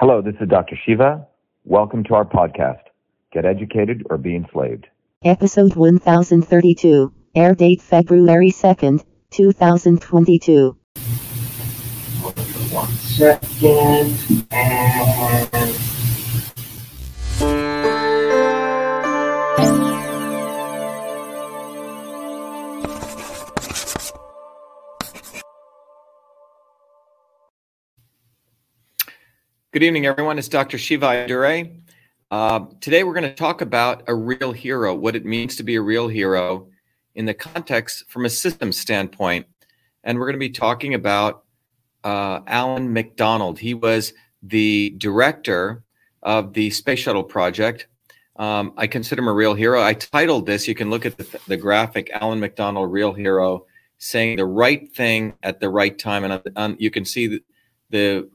Hello, this is Dr. Shiva. Welcome to our podcast, Get Educated or Be Enslaved. Episode 1032, air date February 2nd, 2022. One second, and Good evening, everyone. It's Dr. Shiva Ayyadurai. Uh, today, we're going to talk about a real hero, what it means to be a real hero in the context from a system standpoint. And we're going to be talking about uh, Alan McDonald. He was the director of the Space Shuttle project. Um, I consider him a real hero. I titled this, you can look at the, the graphic, Alan McDonald, Real Hero, saying the right thing at the right time. And you can see the, the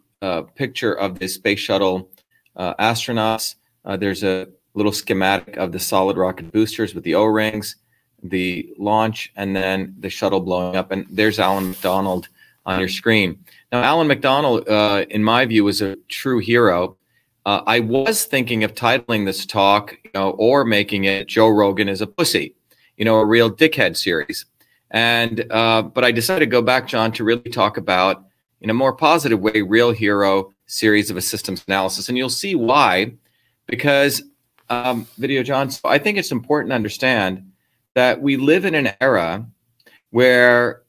picture of the space shuttle uh, astronauts. Uh, there's a little schematic of the solid rocket boosters with the O rings, the launch, and then the shuttle blowing up. And there's Alan McDonald on your screen. Now, Alan McDonald, uh, in my view, was a true hero. Uh, I was thinking of titling this talk, you know, or making it "Joe Rogan is a pussy," you know, a real dickhead series. And uh, but I decided to go back, John, to really talk about in a more positive way, real hero series of a systems analysis. And you'll see why, because um, Video John, so I think it's important to understand that we live in an era where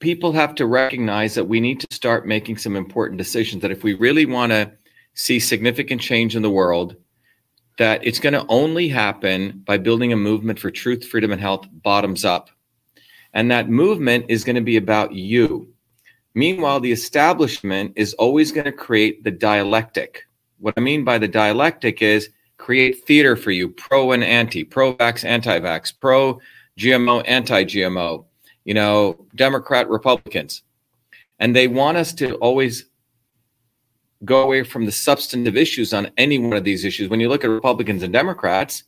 people have to recognize that we need to start making some important decisions. That if we really want to see significant change in the world, that it's going to only happen by building a movement for truth, freedom, and health bottoms up. And that movement is going to be about you. Meanwhile, the establishment is always going to create the dialectic. What I mean by the dialectic is create theater for you pro and anti, pro vax, anti vax, pro GMO, anti GMO, you know, Democrat, Republicans. And they want us to always go away from the substantive issues on any one of these issues. When you look at Republicans and Democrats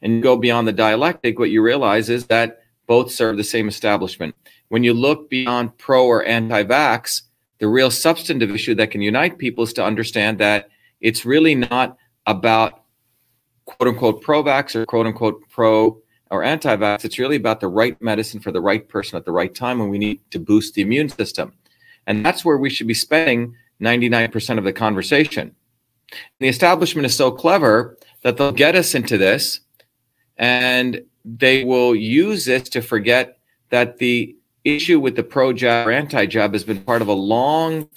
and go beyond the dialectic, what you realize is that both serve the same establishment when you look beyond pro or anti vax, the real substantive issue that can unite people is to understand that it's really not about quote unquote pro vax or quote unquote pro or anti vax. It's really about the right medicine for the right person at the right time when we need to boost the immune system. And that's where we should be spending 99% of the conversation. And the establishment is so clever that they'll get us into this and they will use this to forget that the issue with the pro job or anti job has been part of a long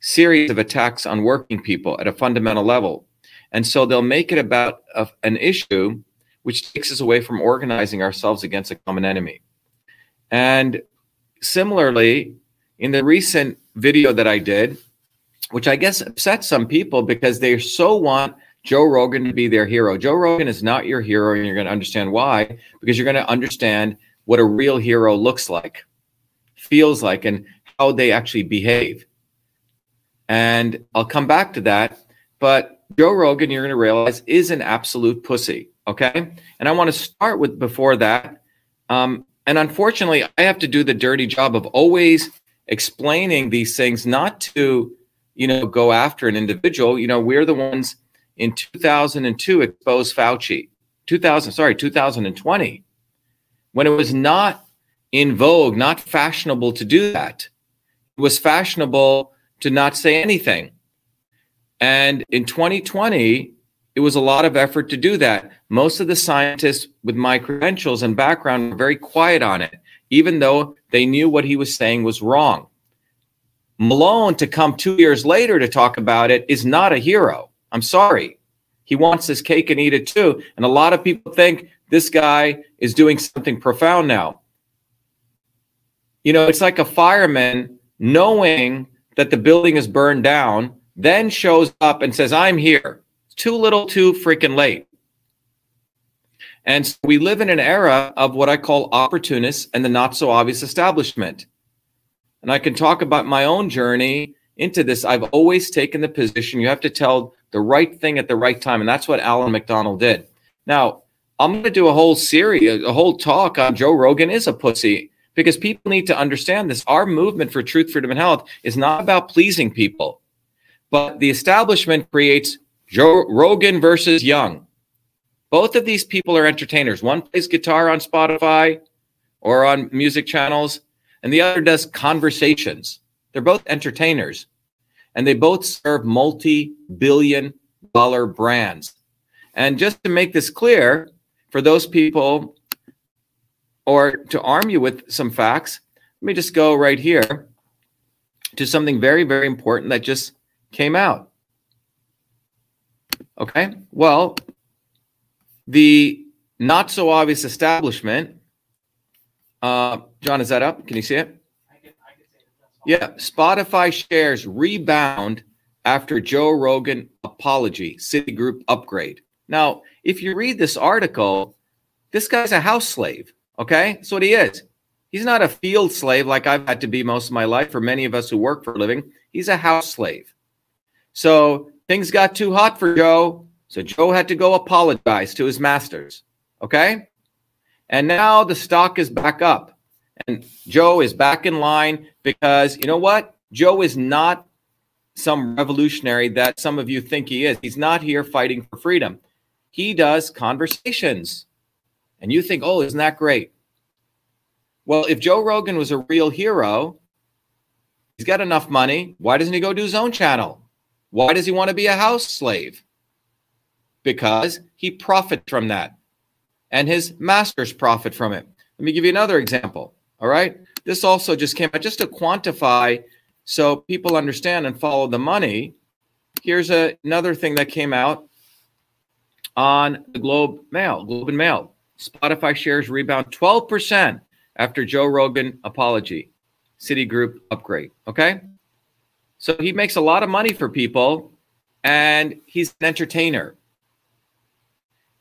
series of attacks on working people at a fundamental level. And so they'll make it about a, an issue which takes us away from organizing ourselves against a common enemy. And similarly, in the recent video that I did, which I guess upset some people because they so want Joe Rogan to be their hero. Joe Rogan is not your hero, and you're going to understand why, because you're going to understand what a real hero looks like feels like and how they actually behave. And I'll come back to that. But Joe Rogan, you're going to realize, is an absolute pussy. Okay. And I want to start with before that. Um, and unfortunately, I have to do the dirty job of always explaining these things, not to, you know, go after an individual. You know, we're the ones in 2002 exposed Fauci. 2000, sorry, 2020, when it was not in vogue, not fashionable to do that. It was fashionable to not say anything. And in 2020, it was a lot of effort to do that. Most of the scientists with my credentials and background were very quiet on it, even though they knew what he was saying was wrong. Malone to come two years later to talk about it is not a hero. I'm sorry. He wants his cake and eat it too. And a lot of people think this guy is doing something profound now. You know, it's like a fireman knowing that the building is burned down, then shows up and says, I'm here. It's too little, too freaking late. And so we live in an era of what I call opportunists and the not so obvious establishment. And I can talk about my own journey into this. I've always taken the position you have to tell the right thing at the right time. And that's what Alan McDonald did. Now, I'm going to do a whole series, a whole talk on Joe Rogan is a pussy because people need to understand this. Our movement for truth, freedom, and health is not about pleasing people. But the establishment creates Joe Rogan versus Young. Both of these people are entertainers. One plays guitar on Spotify or on music channels, and the other does conversations. They're both entertainers, and they both serve multi billion dollar brands. And just to make this clear for those people, or to arm you with some facts, let me just go right here to something very, very important that just came out. Okay, well, the not so obvious establishment. Uh, John, is that up? Can you see it? Yeah, Spotify shares rebound after Joe Rogan apology, Citigroup upgrade. Now, if you read this article, this guy's a house slave. Okay, that's what he is. He's not a field slave like I've had to be most of my life, for many of us who work for a living. He's a house slave. So things got too hot for Joe. So Joe had to go apologize to his masters. Okay. And now the stock is back up. And Joe is back in line because you know what? Joe is not some revolutionary that some of you think he is. He's not here fighting for freedom. He does conversations. And you think, oh, isn't that great? Well, if Joe Rogan was a real hero, he's got enough money. Why doesn't he go do his own channel? Why does he want to be a house slave? Because he profits from that and his masters profit from it. Let me give you another example. All right. This also just came out just to quantify so people understand and follow the money. Here's a, another thing that came out on the Globe Mail, Globe and Mail. Spotify shares rebound 12% after Joe Rogan apology. Citigroup upgrade. Okay. So he makes a lot of money for people and he's an entertainer.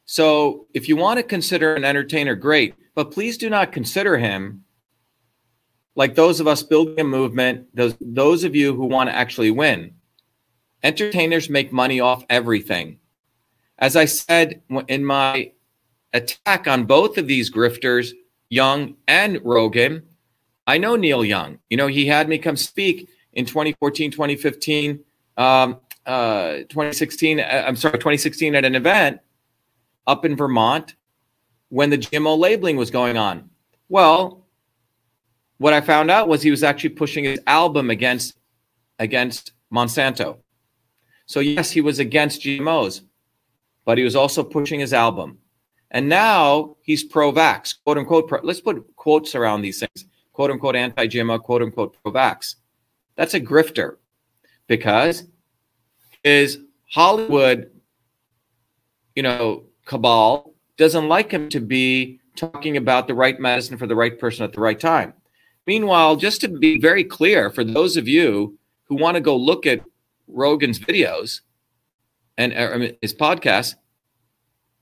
So if you want to consider an entertainer, great, but please do not consider him like those of us building a movement, those those of you who want to actually win. Entertainers make money off everything. As I said in my attack on both of these grifters, Young and Rogan, I know Neil Young. You know, he had me come speak in 2014, 2015, um, uh, 2016, uh, I'm sorry, 2016 at an event up in Vermont when the GMO labeling was going on. Well, what I found out was he was actually pushing his album against against Monsanto. So yes, he was against GMOs, but he was also pushing his album. And now he's pro-vax, quote unquote. Pro, let's put quotes around these things, quote unquote anti-GMO, quote unquote pro-vax. That's a grifter because his Hollywood, you know, cabal doesn't like him to be talking about the right medicine for the right person at the right time. Meanwhile, just to be very clear for those of you who want to go look at Rogan's videos and uh, his podcast,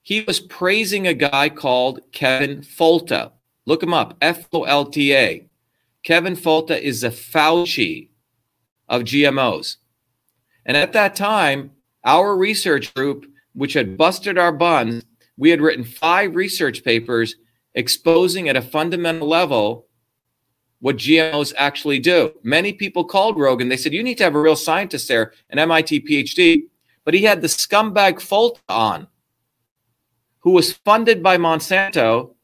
he was praising a guy called Kevin Folta. Look him up, F O L T A. Kevin Folta is the Fauci of GMOs. And at that time, our research group, which had busted our buns, we had written five research papers exposing at a fundamental level what GMOs actually do. Many people called Rogan. They said, You need to have a real scientist there, an MIT PhD. But he had the scumbag Folta on, who was funded by Monsanto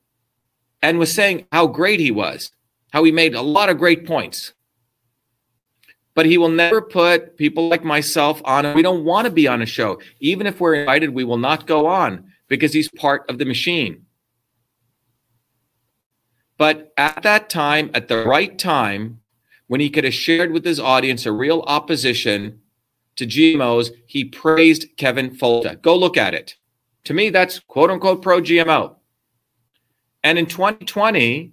and was saying how great he was, how he made a lot of great points but he will never put people like myself on. We don't want to be on a show. Even if we're invited, we will not go on because he's part of the machine. But at that time, at the right time, when he could have shared with his audience a real opposition to GMOs, he praised Kevin Folta. Go look at it. To me, that's quote unquote pro GMO. And in 2020,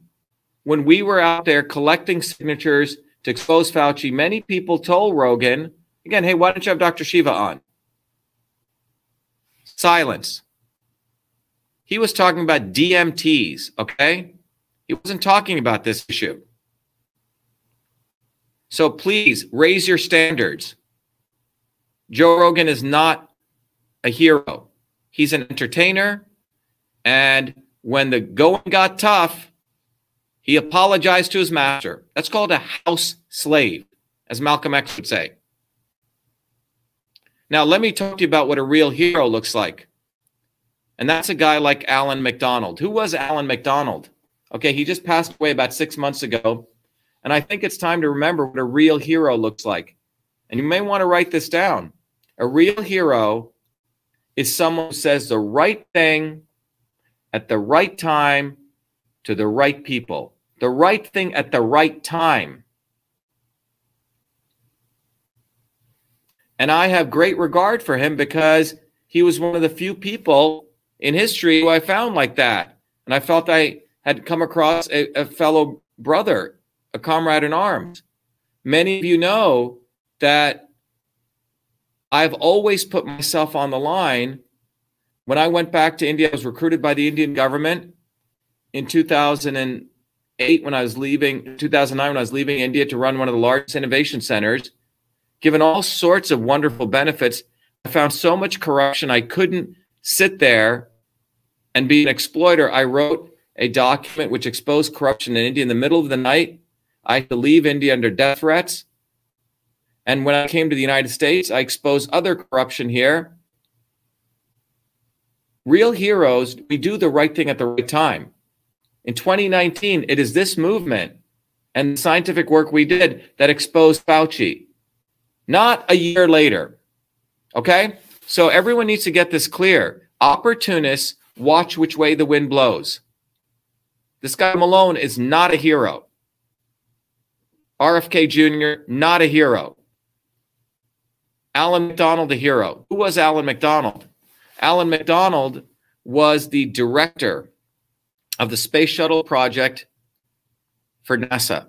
when we were out there collecting signatures to expose Fauci, many people told Rogan, again, hey, why don't you have Dr. Shiva on? Silence. He was talking about DMTs, okay? He wasn't talking about this issue. So please raise your standards. Joe Rogan is not a hero. He's an entertainer. And when the going got tough, he apologized to his master. That's called a house slave, as Malcolm X would say. Now, let me talk to you about what a real hero looks like. And that's a guy like Alan McDonald. Who was Alan McDonald? Okay, he just passed away about six months ago. And I think it's time to remember what a real hero looks like. And you may want to write this down. A real hero is someone who says the right thing at the right time to the right people. The right thing at the right time. And I have great regard for him because he was one of the few people in history who I found like that. And I felt I had come across a, a fellow brother, a comrade in arms. Many of you know that I've always put myself on the line. When I went back to India, I was recruited by the Indian government in 2008 when I was leaving, 2009 when I was leaving India to run one of the largest innovation centers. Given all sorts of wonderful benefits, I found so much corruption I couldn't sit there and be an exploiter, I wrote a document which exposed corruption in India in the middle of the night. I had to leave India under death threats. And when I came to the United States, I exposed other corruption here. Real heroes, we do the right thing at the right time. In 2019, it is this movement and the scientific work we did that exposed Fauci, not a year later. Okay? So everyone needs to get this clear. Opportunists Watch which way the wind blows. This guy Malone is not a hero. RFK Jr., not a hero. Alan McDonald, a hero. Who was Alan McDonald? Alan McDonald was the director of the Space Shuttle project for NASA.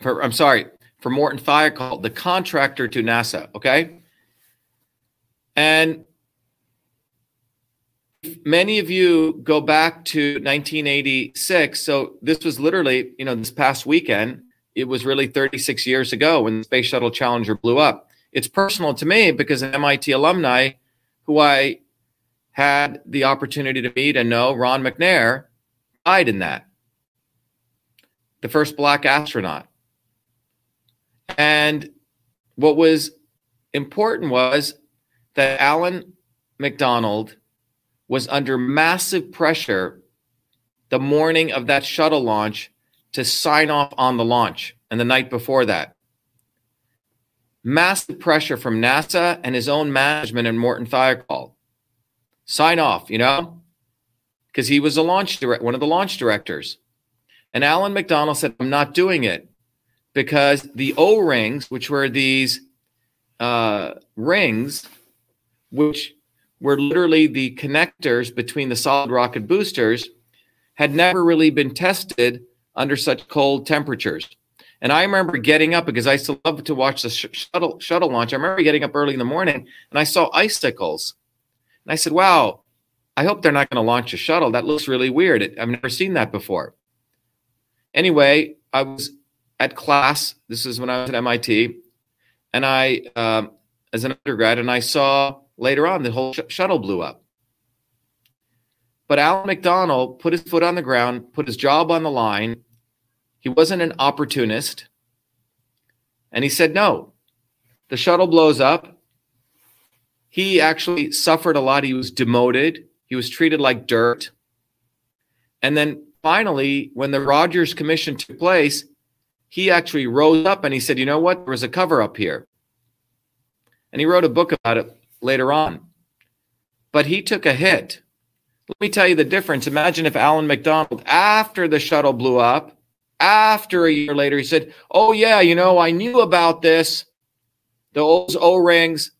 For I'm sorry, for Morton Thiokol, the contractor to NASA. Okay. And many of you go back to 1986 so this was literally you know this past weekend it was really 36 years ago when the space shuttle challenger blew up it's personal to me because mit alumni who i had the opportunity to meet and know ron mcnair died in that the first black astronaut and what was important was that alan mcdonald was under massive pressure the morning of that shuttle launch to sign off on the launch and the night before that. Massive pressure from NASA and his own management and Morton Thiokol. Sign off, you know, because he was a launch direct, one of the launch directors. And Alan McDonald said, I'm not doing it because the O rings, which were these uh, rings, which were literally the connectors between the solid rocket boosters, had never really been tested under such cold temperatures. And I remember getting up because I still love to watch the sh- shuttle shuttle launch. I remember getting up early in the morning and I saw icicles. And I said, "Wow, I hope they're not going to launch a shuttle. That looks really weird. I've never seen that before." Anyway, I was at class. This is when I was at MIT, and I, um, as an undergrad, and I saw later on, the whole sh- shuttle blew up. But Alan McDonald put his foot on the ground, put his job on the line. He wasn't an opportunist. And he said, no, the shuttle blows up. He actually suffered a lot. He was demoted, he was treated like dirt. And then finally, when the Rogers Commission took place, he actually rose up and he said, you know what? There was a cover up here. And he wrote a book about it later on. But he took a hit. Let me tell you the difference. Imagine if Alan McDonald, after the shuttle blew up, after a year later, he said, Oh, yeah, you know, I knew about this, those O rings,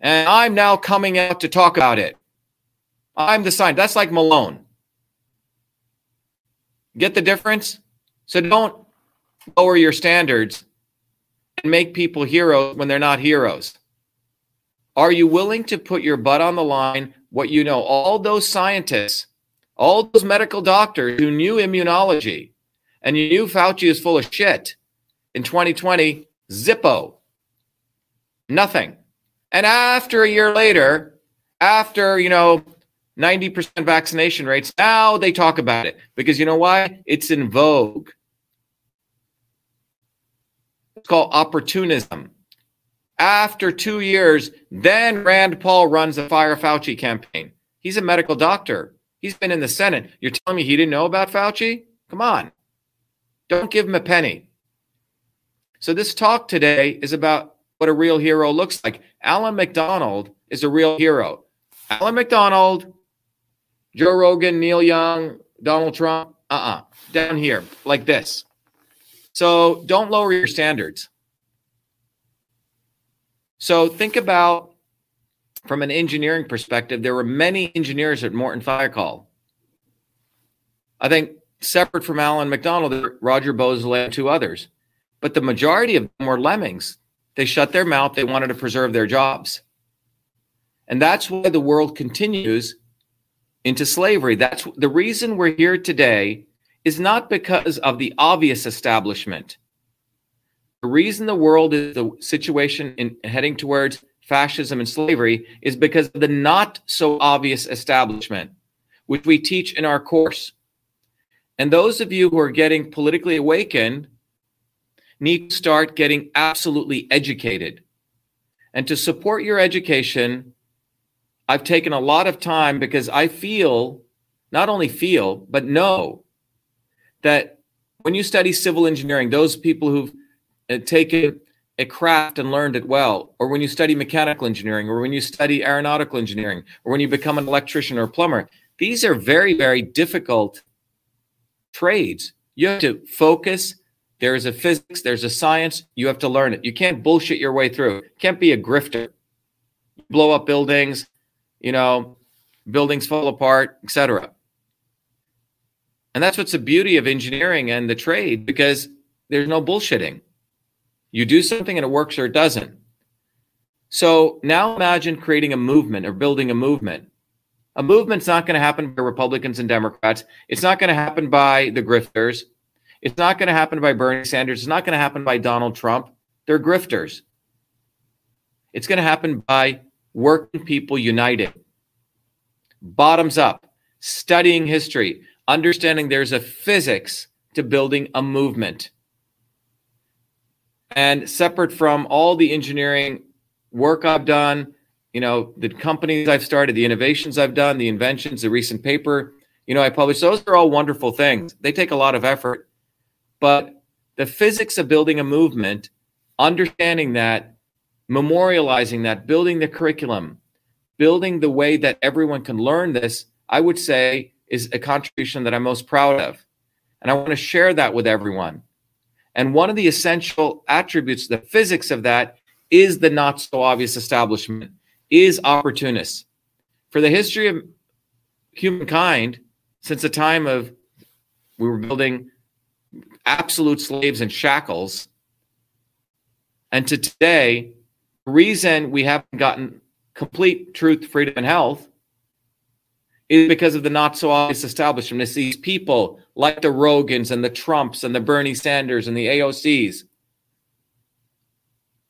and I'm now coming out to talk about it. I'm the sign. That's like Malone. Get the difference? So don't lower your standards and make people heroes when they're not heroes. Are you willing to put your butt on the line? What you know, all those scientists, all those medical doctors who knew immunology and you knew Fauci is full of shit in 2020, Zippo, nothing. And after a year later, after, you know, 90% vaccination rates, now they talk about it because you know why? It's in vogue. It's called opportunism. After two years, then Rand Paul runs the Fire Fauci campaign. He's a medical doctor. He's been in the Senate. You're telling me he didn't know about Fauci? Come on. Don't give him a penny. So, this talk today is about what a real hero looks like. Alan McDonald is a real hero. Alan McDonald, Joe Rogan, Neil Young, Donald Trump, uh uh-uh. uh, down here, like this. So, don't lower your standards. So, think about from an engineering perspective, there were many engineers at Morton Thiokol. I think separate from Alan McDonald, Roger Boisjoly and two others. But the majority of them were lemmings. They shut their mouth. They wanted to preserve their jobs. And that's why the world continues into slavery. That's the reason we're here today is not because of the obvious establishment. The reason the world is the situation in heading towards fascism and slavery is because of the not so obvious establishment, which we teach in our course. And those of you who are getting politically awakened need to start getting absolutely educated. And to support your education, I've taken a lot of time because I feel, not only feel, but know that when you study civil engineering, those people who've uh, taken a craft and learned it well, or when you study mechanical engineering, or when you study aeronautical engineering, or when you become an electrician or plumber, these are very, very difficult trades. You have to focus. There's a physics, there's a science. You have to learn it. You can't bullshit your way through. Can't be a grifter. Blow up buildings, you know, buildings fall apart, etc. And that's what's the beauty of engineering and the trade because there's no bullshitting. You do something and it works or it doesn't. So now imagine creating a movement or building a movement. A movement's not going to happen by Republicans and Democrats. It's not going to happen by the grifters. It's not going to happen by Bernie Sanders. It's not going to happen by Donald Trump. They're grifters. It's going to happen by working people united, bottoms up, studying history, understanding there's a physics to building a movement. And separate from all the engineering work I've done, you know, the companies I've started, the innovations I've done, the inventions, the recent paper, you know, I published, those are all wonderful things. They take a lot of effort. But the physics of building a movement, understanding that, memorializing that, building the curriculum, building the way that everyone can learn this, I would say is a contribution that I'm most proud of. And I want to share that with everyone. And one of the essential attributes, the physics of that, is the not so obvious establishment, is opportunists. For the history of humankind, since the time of we were building absolute slaves and shackles, and to today, the reason we haven't gotten complete truth, freedom, and health is because of the not so obvious establishment. It's these people like the Rogans and the Trumps and the Bernie Sanders and the AOCs.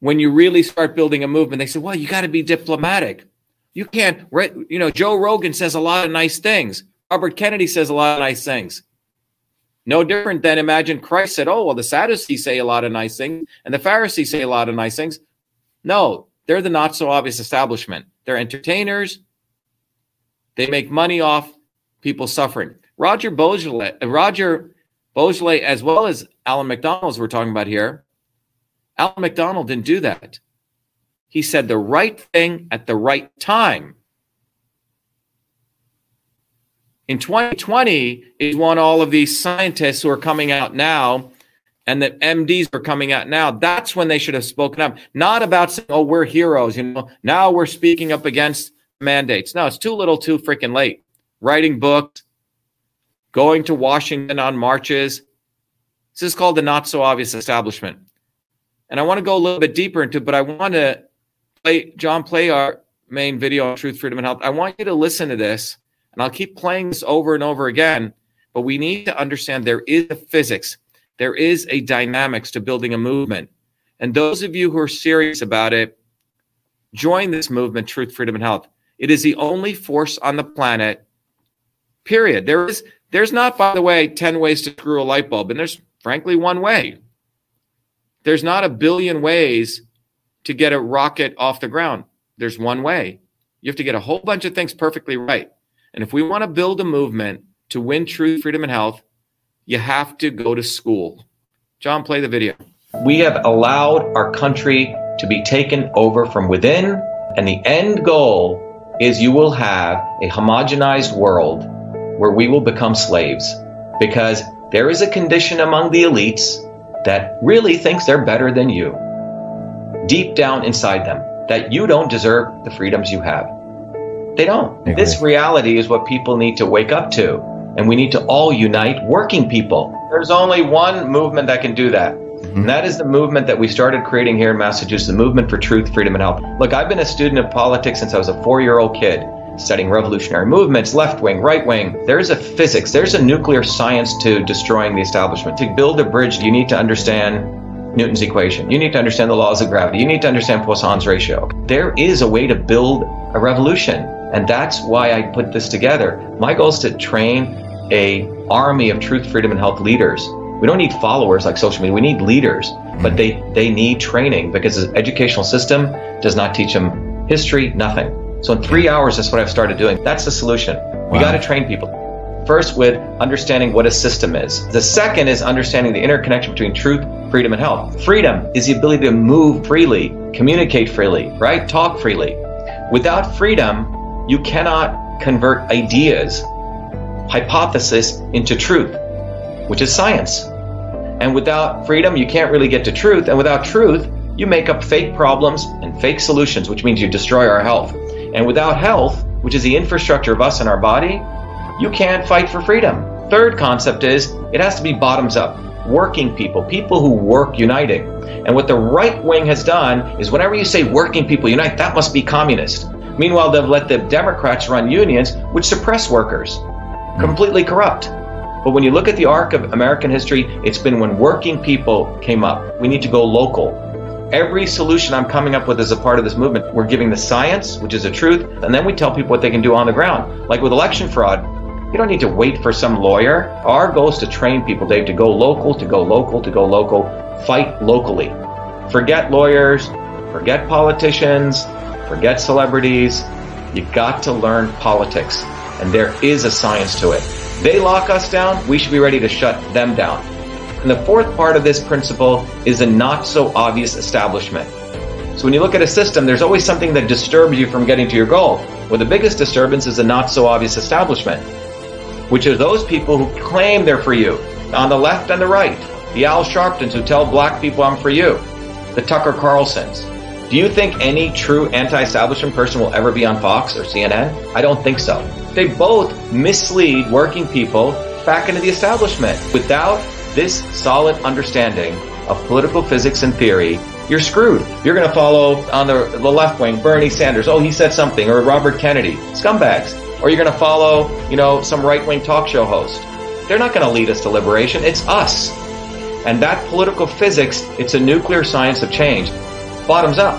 When you really start building a movement, they say, well, you got to be diplomatic. You can't, you know, Joe Rogan says a lot of nice things. Robert Kennedy says a lot of nice things. No different than imagine Christ said, oh, well, the Sadducees say a lot of nice things and the Pharisees say a lot of nice things. No, they're the not so obvious establishment. They're entertainers, they make money off people suffering. Roger uh, Roger Boisjoly, as well as Alan McDonald's, we're talking about here. Alan McDonald didn't do that. He said the right thing at the right time. In 2020 is when all of these scientists who are coming out now and the MDs are coming out now. That's when they should have spoken up, not about saying, "Oh, we're heroes." You know, now we're speaking up against mandates. No, it's too little, too freaking late. Writing books, going to Washington on marches. This is called the not so obvious establishment. And I want to go a little bit deeper into but I want to play John play our main video on truth, freedom, and health. I want you to listen to this, and I'll keep playing this over and over again. But we need to understand there is a physics, there is a dynamics to building a movement. And those of you who are serious about it, join this movement, Truth, Freedom, and Health. It is the only force on the planet. Period. There is there's not, by the way, 10 ways to screw a light bulb, and there's frankly one way. There's not a billion ways to get a rocket off the ground? There's one way. You have to get a whole bunch of things perfectly right. And if we want to build a movement to win truth, freedom, and health, you have to go to school. John, play the video. We have allowed our country to be taken over from within, and the end goal is you will have a homogenized world where we will become slaves because there is a condition among the elites that really thinks they're better than you, deep down inside them, that you don't deserve the freedoms you have. They don't. This reality is what people need to wake up to. And we need to all unite working people. There's only one movement that can do that. Mm-hmm. And that is the movement that we started creating here in Massachusetts, the movement for truth, freedom, and health. Look, I've been a student of politics since I was a four year old kid, studying revolutionary movements, left wing, right wing. There's a physics, there's a nuclear science to destroying the establishment. To build a bridge, you need to understand Newton's equation. You need to understand the laws of gravity. You need to understand Poisson's ratio. There is a way to build a revolution. And that's why I put this together. My goal is to train a army of truth, freedom, and health leaders. We don't need followers like social media. We need leaders, but mm-hmm. they, they need training because the educational system does not teach them history, nothing. So in three hours, that's what I've started doing. That's the solution. Wow. We got to train people. First, with understanding what a system is. The second is understanding the interconnection between truth, freedom, and health. Freedom is the ability to move freely, communicate freely, right? Talk freely. Without freedom, you cannot convert ideas hypothesis into truth, which is science. And without freedom, you can't really get to truth. And without truth, you make up fake problems and fake solutions, which means you destroy our health. And without health, which is the infrastructure of us and our body, you can't fight for freedom. Third concept is it has to be bottoms up. Working people, people who work uniting. And what the right wing has done is whenever you say working people unite, that must be communist. Meanwhile, they've let the Democrats run unions, which suppress workers completely corrupt. But when you look at the arc of American history, it's been when working people came up. We need to go local. Every solution I'm coming up with as a part of this movement, we're giving the science, which is the truth, and then we tell people what they can do on the ground. Like with election fraud, you don't need to wait for some lawyer. Our goal is to train people, Dave, to go local, to go local, to go local, fight locally. Forget lawyers, forget politicians, forget celebrities. You got to learn politics and there is a science to it. They lock us down, we should be ready to shut them down. And the fourth part of this principle is a not so obvious establishment. So when you look at a system, there's always something that disturbs you from getting to your goal. Well, the biggest disturbance is a not so obvious establishment, which are those people who claim they're for you, on the left and the right. The Al Sharptons who tell black people I'm for you. The Tucker Carlsons. Do you think any true anti-establishment person will ever be on Fox or CNN? I don't think so. They both mislead working people back into the establishment. Without this solid understanding of political physics and theory, you're screwed. You're going to follow on the, the left wing Bernie Sanders. Oh, he said something, or Robert Kennedy. Scumbags. Or you're going to follow, you know, some right wing talk show host. They're not going to lead us to liberation. It's us. And that political physics, it's a nuclear science of change. Bottoms up.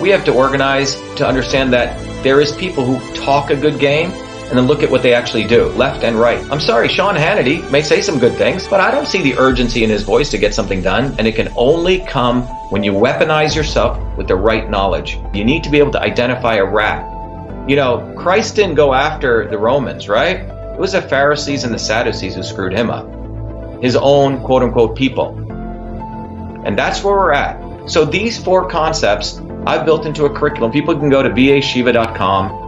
We have to organize to understand that there is people who talk a good game and then look at what they actually do, left and right. I'm sorry, Sean Hannity may say some good things, but I don't see the urgency in his voice to get something done, and it can only come when you weaponize yourself with the right knowledge. You need to be able to identify a rat. You know, Christ didn't go after the Romans, right? It was the Pharisees and the Sadducees who screwed him up. His own quote unquote people. And that's where we're at. So these four concepts I've built into a curriculum. People can go to vashiva.com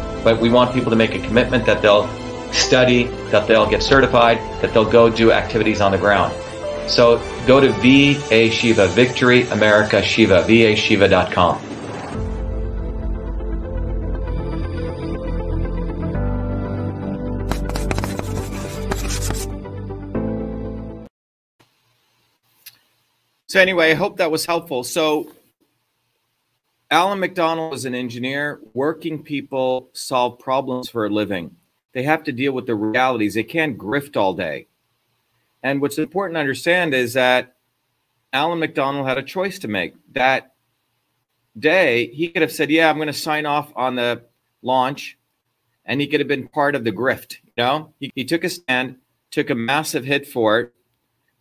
but we want people to make a commitment that they'll study, that they'll get certified, that they'll go do activities on the ground. So go to VA Shiva, Victory America Shiva, vashiva.com. So anyway, I hope that was helpful. So Alan McDonald is an engineer. Working people solve problems for a living. They have to deal with the realities. They can't grift all day. And what's important to understand is that Alan McDonald had a choice to make. That day, he could have said, Yeah, I'm going to sign off on the launch. And he could have been part of the grift. You know, he, he took a stand, took a massive hit for it,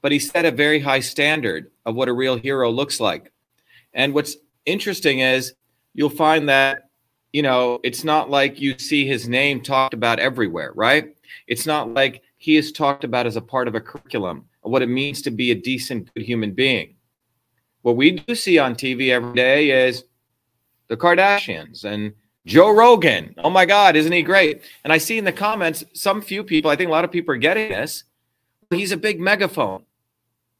but he set a very high standard of what a real hero looks like. And what's interesting is you'll find that, you know, it's not like you see his name talked about everywhere, right? It's not like he is talked about as a part of a curriculum what it means to be a decent, good human being. What we do see on TV every day is the Kardashians and Joe Rogan. Oh my God, isn't he great? And I see in the comments some few people, I think a lot of people are getting this. He's a big megaphone.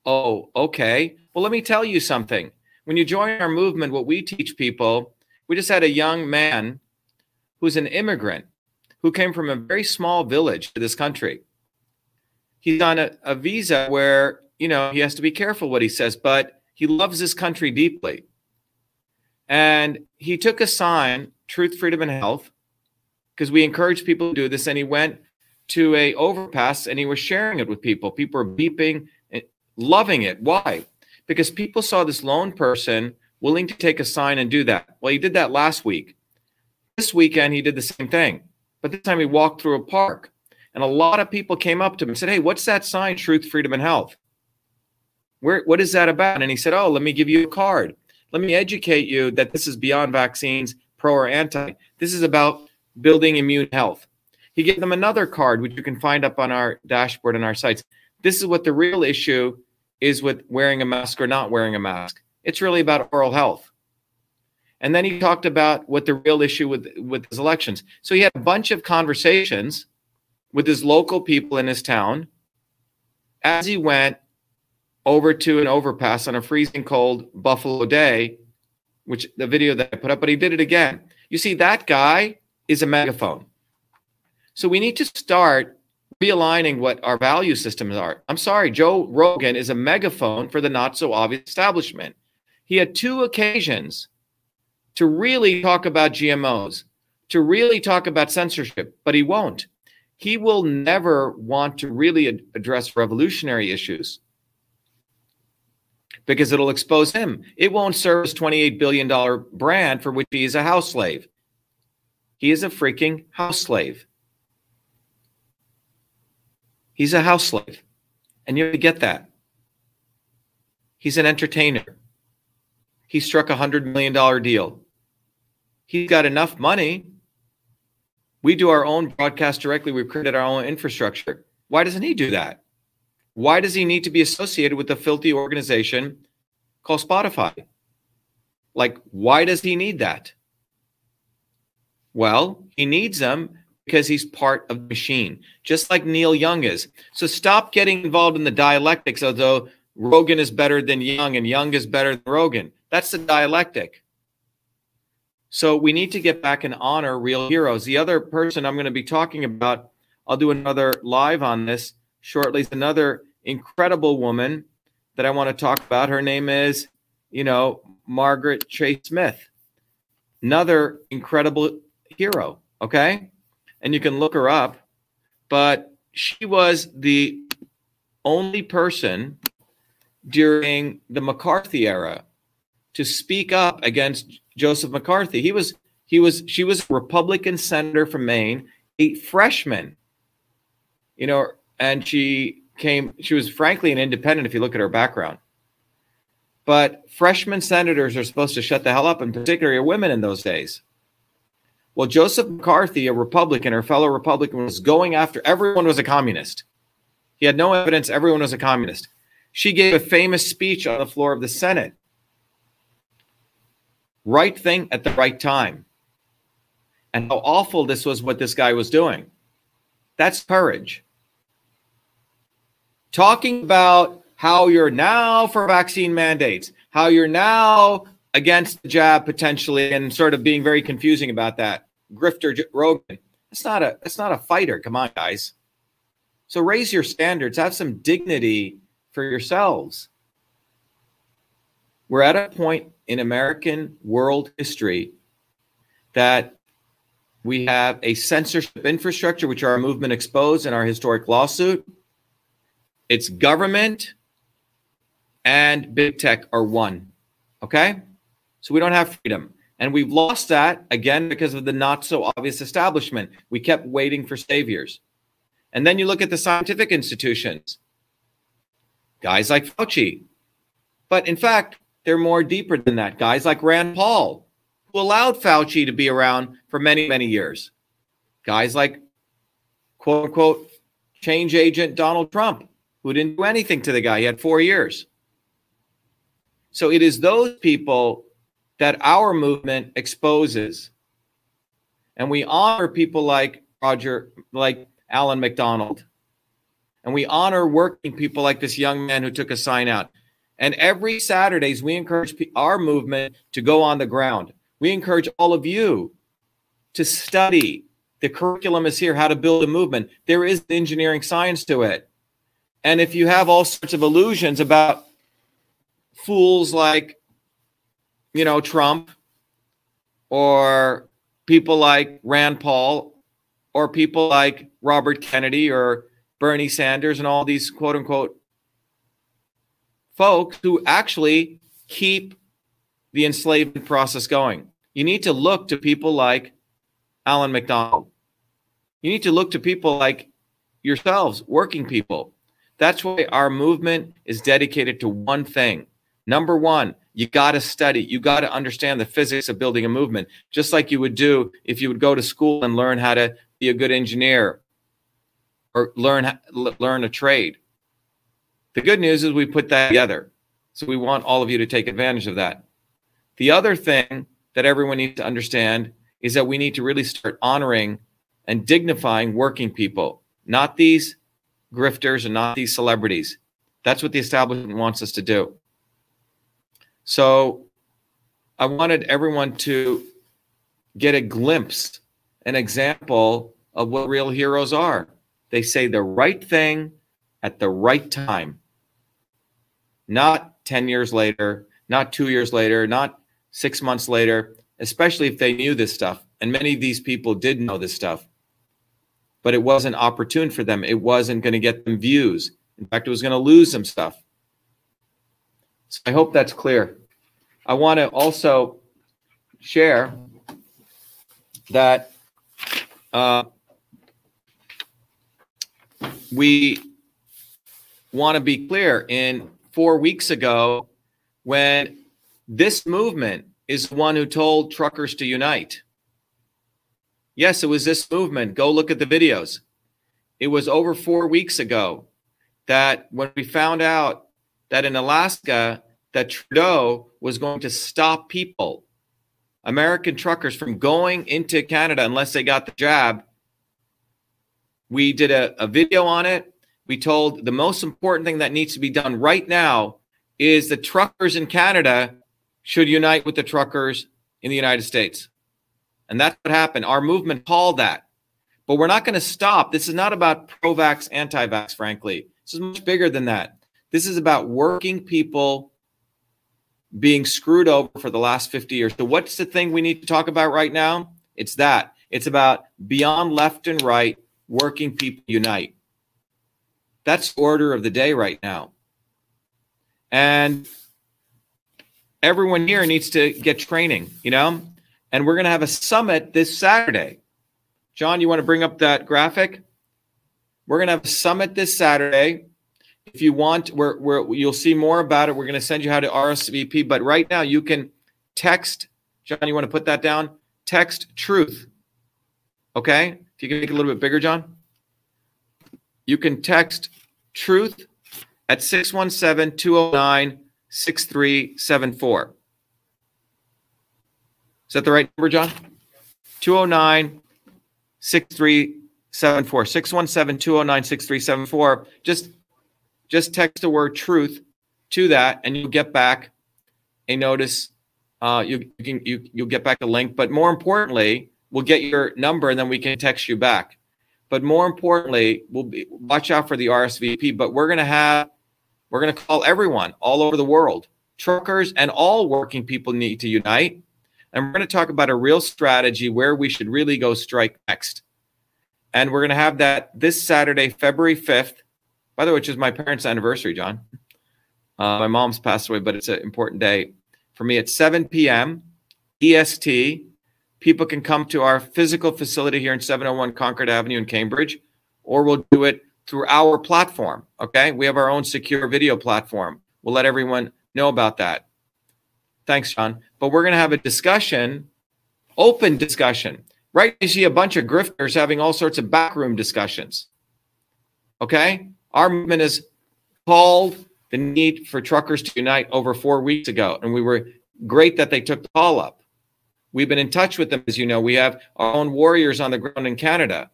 Oh, okay. Well, let me tell you something. When you join our movement, what we teach people, we just had a young man who's an immigrant who came from a very small village to this country. He's on a, a visa where, you know, he has to be careful what he says, but he loves this country deeply. And he took a sign, truth, freedom, and health, because we encourage people to do this. And he went to a overpass and he was sharing it with people. People were beeping eh, loving it. Why? Because people saw this lone person willing to take a sign and do that. Well, he did that last week. This weekend, he did the same thing. But this time, he walked through a park. And a lot of people came up to him and said, Hey, what's that sign? Truth, freedom, and health. Where, what is that about? And he said, Oh, let me give you a card. Let me educate you that this is beyond vaccines, pro or anti. This is about building immune health. He gave them another card, which you can find up on our dashboard on our sites. This is what the real issue is with wearing a mask or not wearing a mask. It's really about oral health. And then he talked about what the real issue with with his elections. So he had a bunch of conversations with his local people in his town as he went over to an overpass on a freezing cold Buffalo day, which the video that I put up, but he did it again. You see, that guy is a megaphone. So we need to start realigning what our value systems are. I'm sorry, Joe Rogan is a megaphone for the not so obvious establishment. He had two occasions to really talk about GMOs, to really talk about censorship, but he won't. He will never want to really ad- address revolutionary issues because it'll expose him. It won't serve his $28 billion brand for which he is a house slave. He is a freaking house slave. He's a house slave. And you get that. He's an entertainer. He struck a $100 million deal. He's got enough money. We do our own broadcast directly. We've created our own infrastructure. Why doesn't he do that? Why does he need to be associated with a filthy organization called Spotify? Like, why does he need that? Well, he needs them because he's part of the machine, just like Neil Young is. So stop getting involved in the dialectics, although Rogan is better than Young and Young is better than Rogan. That's the dialectic. So we need to get back and honor real heroes. The other person I'm going to be talking about, I'll do another live on this shortly, is another incredible woman that I want to talk about. Her name is, you know, Margaret Chase Smith. Another incredible hero. Okay and you can look her up. But she was the only person during the McCarthy era to speak up against Joseph McCarthy. He was he was she was a Republican senator from Maine, a freshman. You know, and she came she was frankly an independent if you look at her background. But freshman senators are supposed to shut the hell up, and particularly women in those days. Well, Joseph McCarthy, a Republican or fellow Republican, was going after everyone was a communist. He had no evidence everyone was a communist. She gave a famous speech on the floor of the Senate. Right thing at the right time. And how awful this was what this guy was doing. That's courage. Talking about how you're now for vaccine mandates, how you're now against the jab potentially, and sort of being very confusing about that. Grifter Rogan. That's not a that's not a fighter. Come on, guys. So raise your standards. Have some dignity for yourselves. We're at a point in American world history that we have a censorship infrastructure, which our movement exposed in our historic lawsuit. It's government and big tech are one. Okay? So we don't have freedom. And we've lost that again because of the not so obvious establishment. We kept waiting for saviors. And then you look at the scientific institutions, guys like Fauci. But in fact, they're more deeper than that. Guys like Rand Paul, who allowed Fauci to be around for many, many years. Guys like, quote unquote, change agent Donald Trump, who didn't do anything to the guy. He had four years. So it is those people that our movement exposes. And we honor people like Roger, like Alan McDonald. And we honor working people like this young man who took a sign out. And every Saturdays, we encourage our movement to go on the ground. We encourage all of you to study. The curriculum is here, how to build a movement. There is engineering science to it. And if you have all sorts of illusions about fools like, you know, Trump or people like Rand Paul or people like Robert Kennedy or Bernie Sanders and all these quote unquote folks who actually keep the enslavement process going. You need to look to people like Alan McDonald. You need to look to people like yourselves, working people. That's why our movement is dedicated to one thing. Number one, you got to study. You got to understand the physics of building a movement, just like you would do if you would go to school and learn how to be a good engineer or learn learn a trade. The good news is we put that together. So we want all of you to take advantage of that. The other thing that everyone needs to understand is that we need to really start honoring and dignifying working people, not these grifters and not these celebrities. That's what the establishment wants us to do. So I wanted everyone to get a glimpse, an example of what real heroes are. They say the right thing at the right time, not 10 years later, not two years later, not six months later, especially if they knew this stuff. And many of these people did know this stuff, but it wasn't opportune for them. It wasn't going to get them views. In fact, it was going to lose them stuff. So I hope that's clear. I want to also share that uh, we want to be clear in four weeks ago when this movement is one who told truckers to unite. Yes, it was this movement. Go look at the videos. It was over four weeks ago that when we found out that in Alaska, that Trudeau was going to stop people, American truckers, from going into Canada unless they got the jab. We did a, a video on it. We told the most important thing that needs to be done right now is the truckers in Canada should unite with the truckers in the United States. And that's what happened. Our movement called that. But we're not going to stop. This is not about pro vax, anti vax, frankly. This is much bigger than that. This is about working people being screwed over for the last 50 years. So, what's the thing we need to talk about right now? It's that. It's about beyond left and right, working people unite. That's order of the day right now. And everyone here needs to get training, you know? And we're going to have a summit this Saturday. John, you want to bring up that graphic? We're going to have a summit this Saturday. If you want, we're, we're, you'll see more about it. We're going to send you how to RSVP. But right now, you can text. John, you want to put that down? Text truth. Okay? If you can make it a little bit bigger, John. You can text truth at 617 209 6374. Is that the right number, John? 209 6374. 617 209 6374. Just just text the word truth to that and you'll get back a notice. Uh, you, you can you you'll get back a link, but more importantly, we'll get your number and then we can text you back. But more importantly, we'll be, watch out for the RSVP. But we're gonna have we're gonna call everyone all over the world, truckers and all working people need to unite, and we're gonna talk about a real strategy where we should really go strike next. And we're gonna have that this Saturday, February fifth by the way, which is my parents' anniversary, John. Uh, my mom's passed away, but it's an important day for me. It's 7 p.m. EST, people can come to our physical facility here in 701 Concord Avenue in Cambridge, or we'll do it through our platform. Okay. We have our own secure video platform. We'll let everyone know about that. Thanks, John. But we're going to have a discussion, open discussion. Right? You see a bunch of grifters having all sorts of backroom discussions. Okay. Our movement has called the need for truckers to unite over four weeks ago, and we were great that they took the call up. We've been in touch with them, as you know. We have our own warriors on the ground in Canada,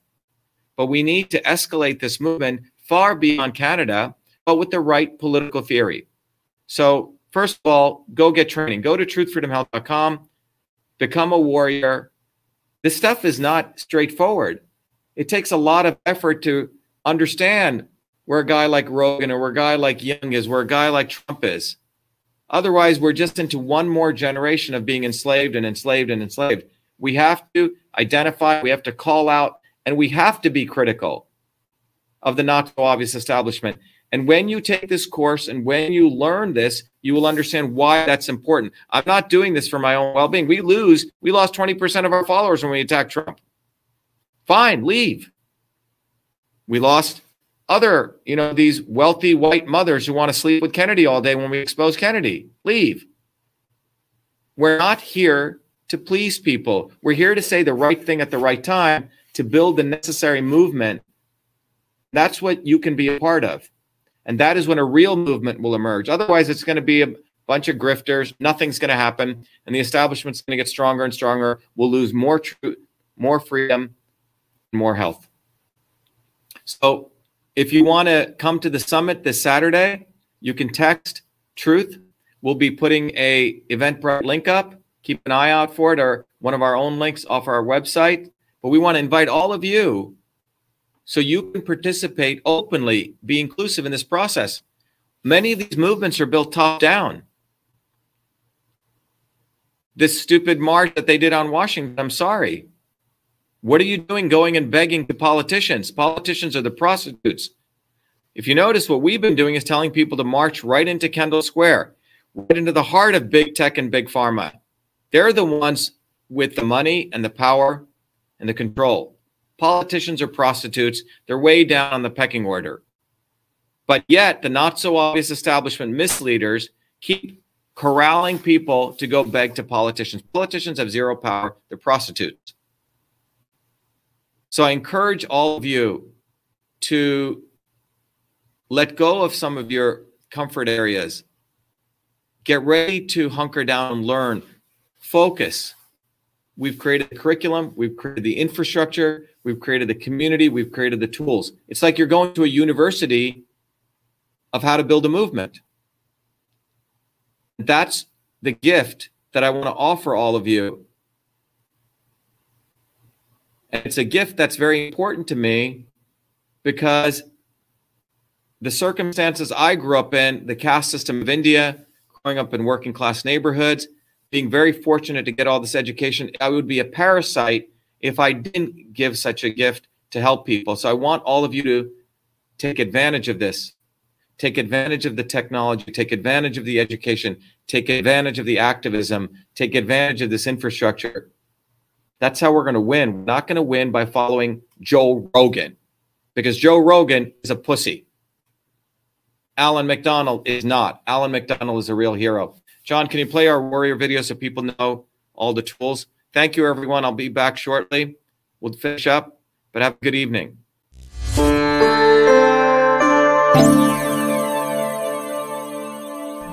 but we need to escalate this movement far beyond Canada, but with the right political theory. So, first of all, go get training. Go to truthfreedomhealth.com, become a warrior. This stuff is not straightforward. It takes a lot of effort to understand where a guy like Rogan or where a guy like Young is, where a guy like Trump is. Otherwise, we're just into one more generation of being enslaved and enslaved and enslaved. We have to identify, we have to call out, and we have to be critical of the not so obvious establishment. And when you take this course and when you learn this, you will understand why that's important. I'm not doing this for my own well being. We lose, we lost 20% of our followers when we attacked Trump. Fine, leave. We lost other, you know, these wealthy white mothers who want to sleep with Kennedy all day when we expose Kennedy. Leave. We're not here to please people. We're here to say the right thing at the right time to build the necessary movement. That's what you can be a part of. And that is when a real movement will emerge. Otherwise, it's going to be a bunch of grifters. Nothing's going to happen. And the establishment's going to get stronger and stronger. We'll lose more truth, more freedom, more health. So if you want to come to the summit this Saturday, you can text truth. We'll be putting a Eventbrite link up. Keep an eye out for it or one of our own links off our website. But we want to invite all of you so you can participate openly, be inclusive in this process. Many of these movements are built top down. This stupid march that they did on Washington, I'm sorry. What are you doing going and begging to politicians? Politicians are the prostitutes. If you notice, what we've been doing is telling people to march right into Kendall Square, right into the heart of big tech and big pharma. They're the ones with the money and the power and the control. Politicians are prostitutes. They're way down on the pecking order. But yet, the not so obvious establishment misleaders keep corralling people to go beg to politicians. Politicians have zero power, they're prostitutes. So I encourage all of you to let go of some of your comfort areas. Get ready to hunker down and learn. Focus. We've created the curriculum, we've created the infrastructure, we've created the community, we've created the tools. It's like you're going to a university of how to build a movement. That's the gift that I want to offer all of you and it's a gift that's very important to me because the circumstances I grew up in, the caste system of India, growing up in working class neighborhoods, being very fortunate to get all this education, I would be a parasite if I didn't give such a gift to help people. So I want all of you to take advantage of this. Take advantage of the technology, take advantage of the education, take advantage of the activism, take advantage of this infrastructure. That's how we're going to win. We're not going to win by following Joe Rogan because Joe Rogan is a pussy. Alan McDonald is not. Alan McDonald is a real hero. John, can you play our warrior video so people know all the tools? Thank you, everyone. I'll be back shortly. We'll finish up, but have a good evening.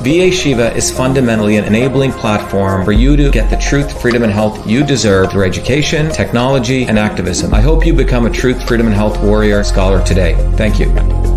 VA Shiva is fundamentally an enabling platform for you to get the truth, freedom, and health you deserve through education, technology, and activism. I hope you become a truth, freedom, and health warrior scholar today. Thank you.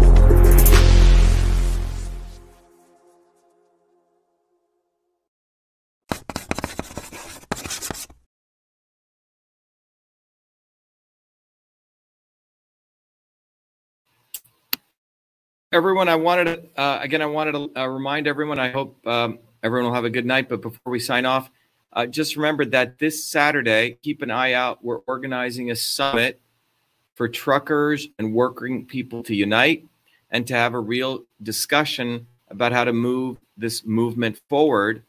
Everyone i wanted to uh, again i wanted to uh, remind everyone i hope um, everyone will have a good night but before we sign off uh, just remember that this saturday keep an eye out we're organizing a summit for truckers and working people to unite and to have a real discussion about how to move this movement forward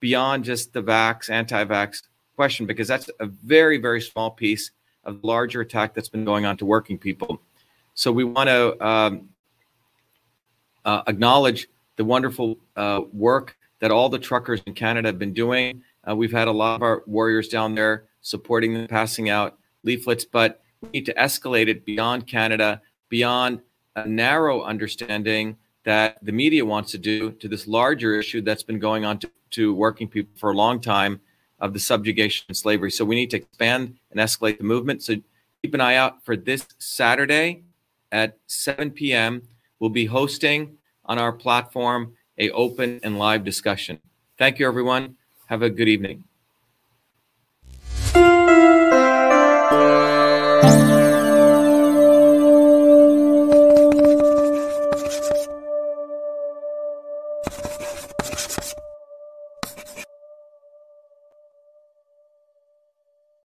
beyond just the vax anti-vax question because that's a very very small piece of larger attack that's been going on to working people. So we want to um, uh, acknowledge the wonderful uh, work that all the truckers in Canada have been doing. Uh, we've had a lot of our warriors down there supporting them, passing out leaflets, but we need to escalate it beyond Canada, beyond a narrow understanding that the media wants to do to this larger issue that's been going on to, to working people for a long time of the subjugation and slavery. So we need to expand and escalate the movement. So keep an eye out for this Saturday at 7 p.m. We'll be hosting on our platform a open and live discussion. Thank you, everyone. Have a good evening.